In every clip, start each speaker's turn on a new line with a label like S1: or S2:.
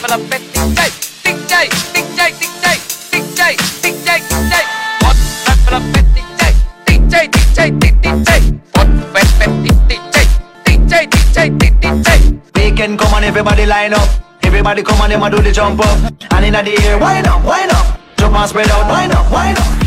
S1: para PTK, TK, TK, DJ, DJ, TK, TK. Hot rap para PTK, TK, TK, TK. Hot rap PTK, DJ, DJ, DJ, DJ. can come on everybody line up.
S2: Everybody come on, them do the jump up. And in the air, wind up, wind up. Jump and spread out, wind up, wind up.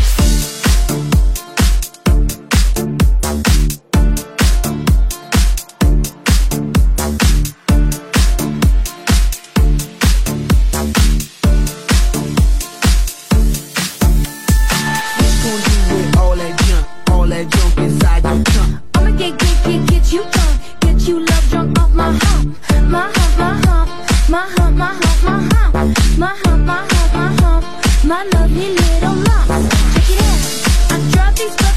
S2: you love drunk off my hump, my hump, my hump, my hump, my hump, my hump, my hump, my hump, my hump, my lovely little lump. Check it out, I drop these.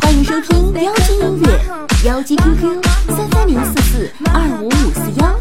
S3: 欢迎收听妖姬音乐，妖姬 QQ 三三零四四二五五四幺。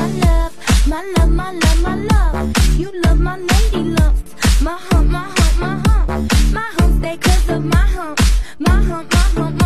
S2: my love, my love, my love, my love. You love my lady lumps, my hump, my hump, my hump. My hump stay cause of my hump, my hump, my hump.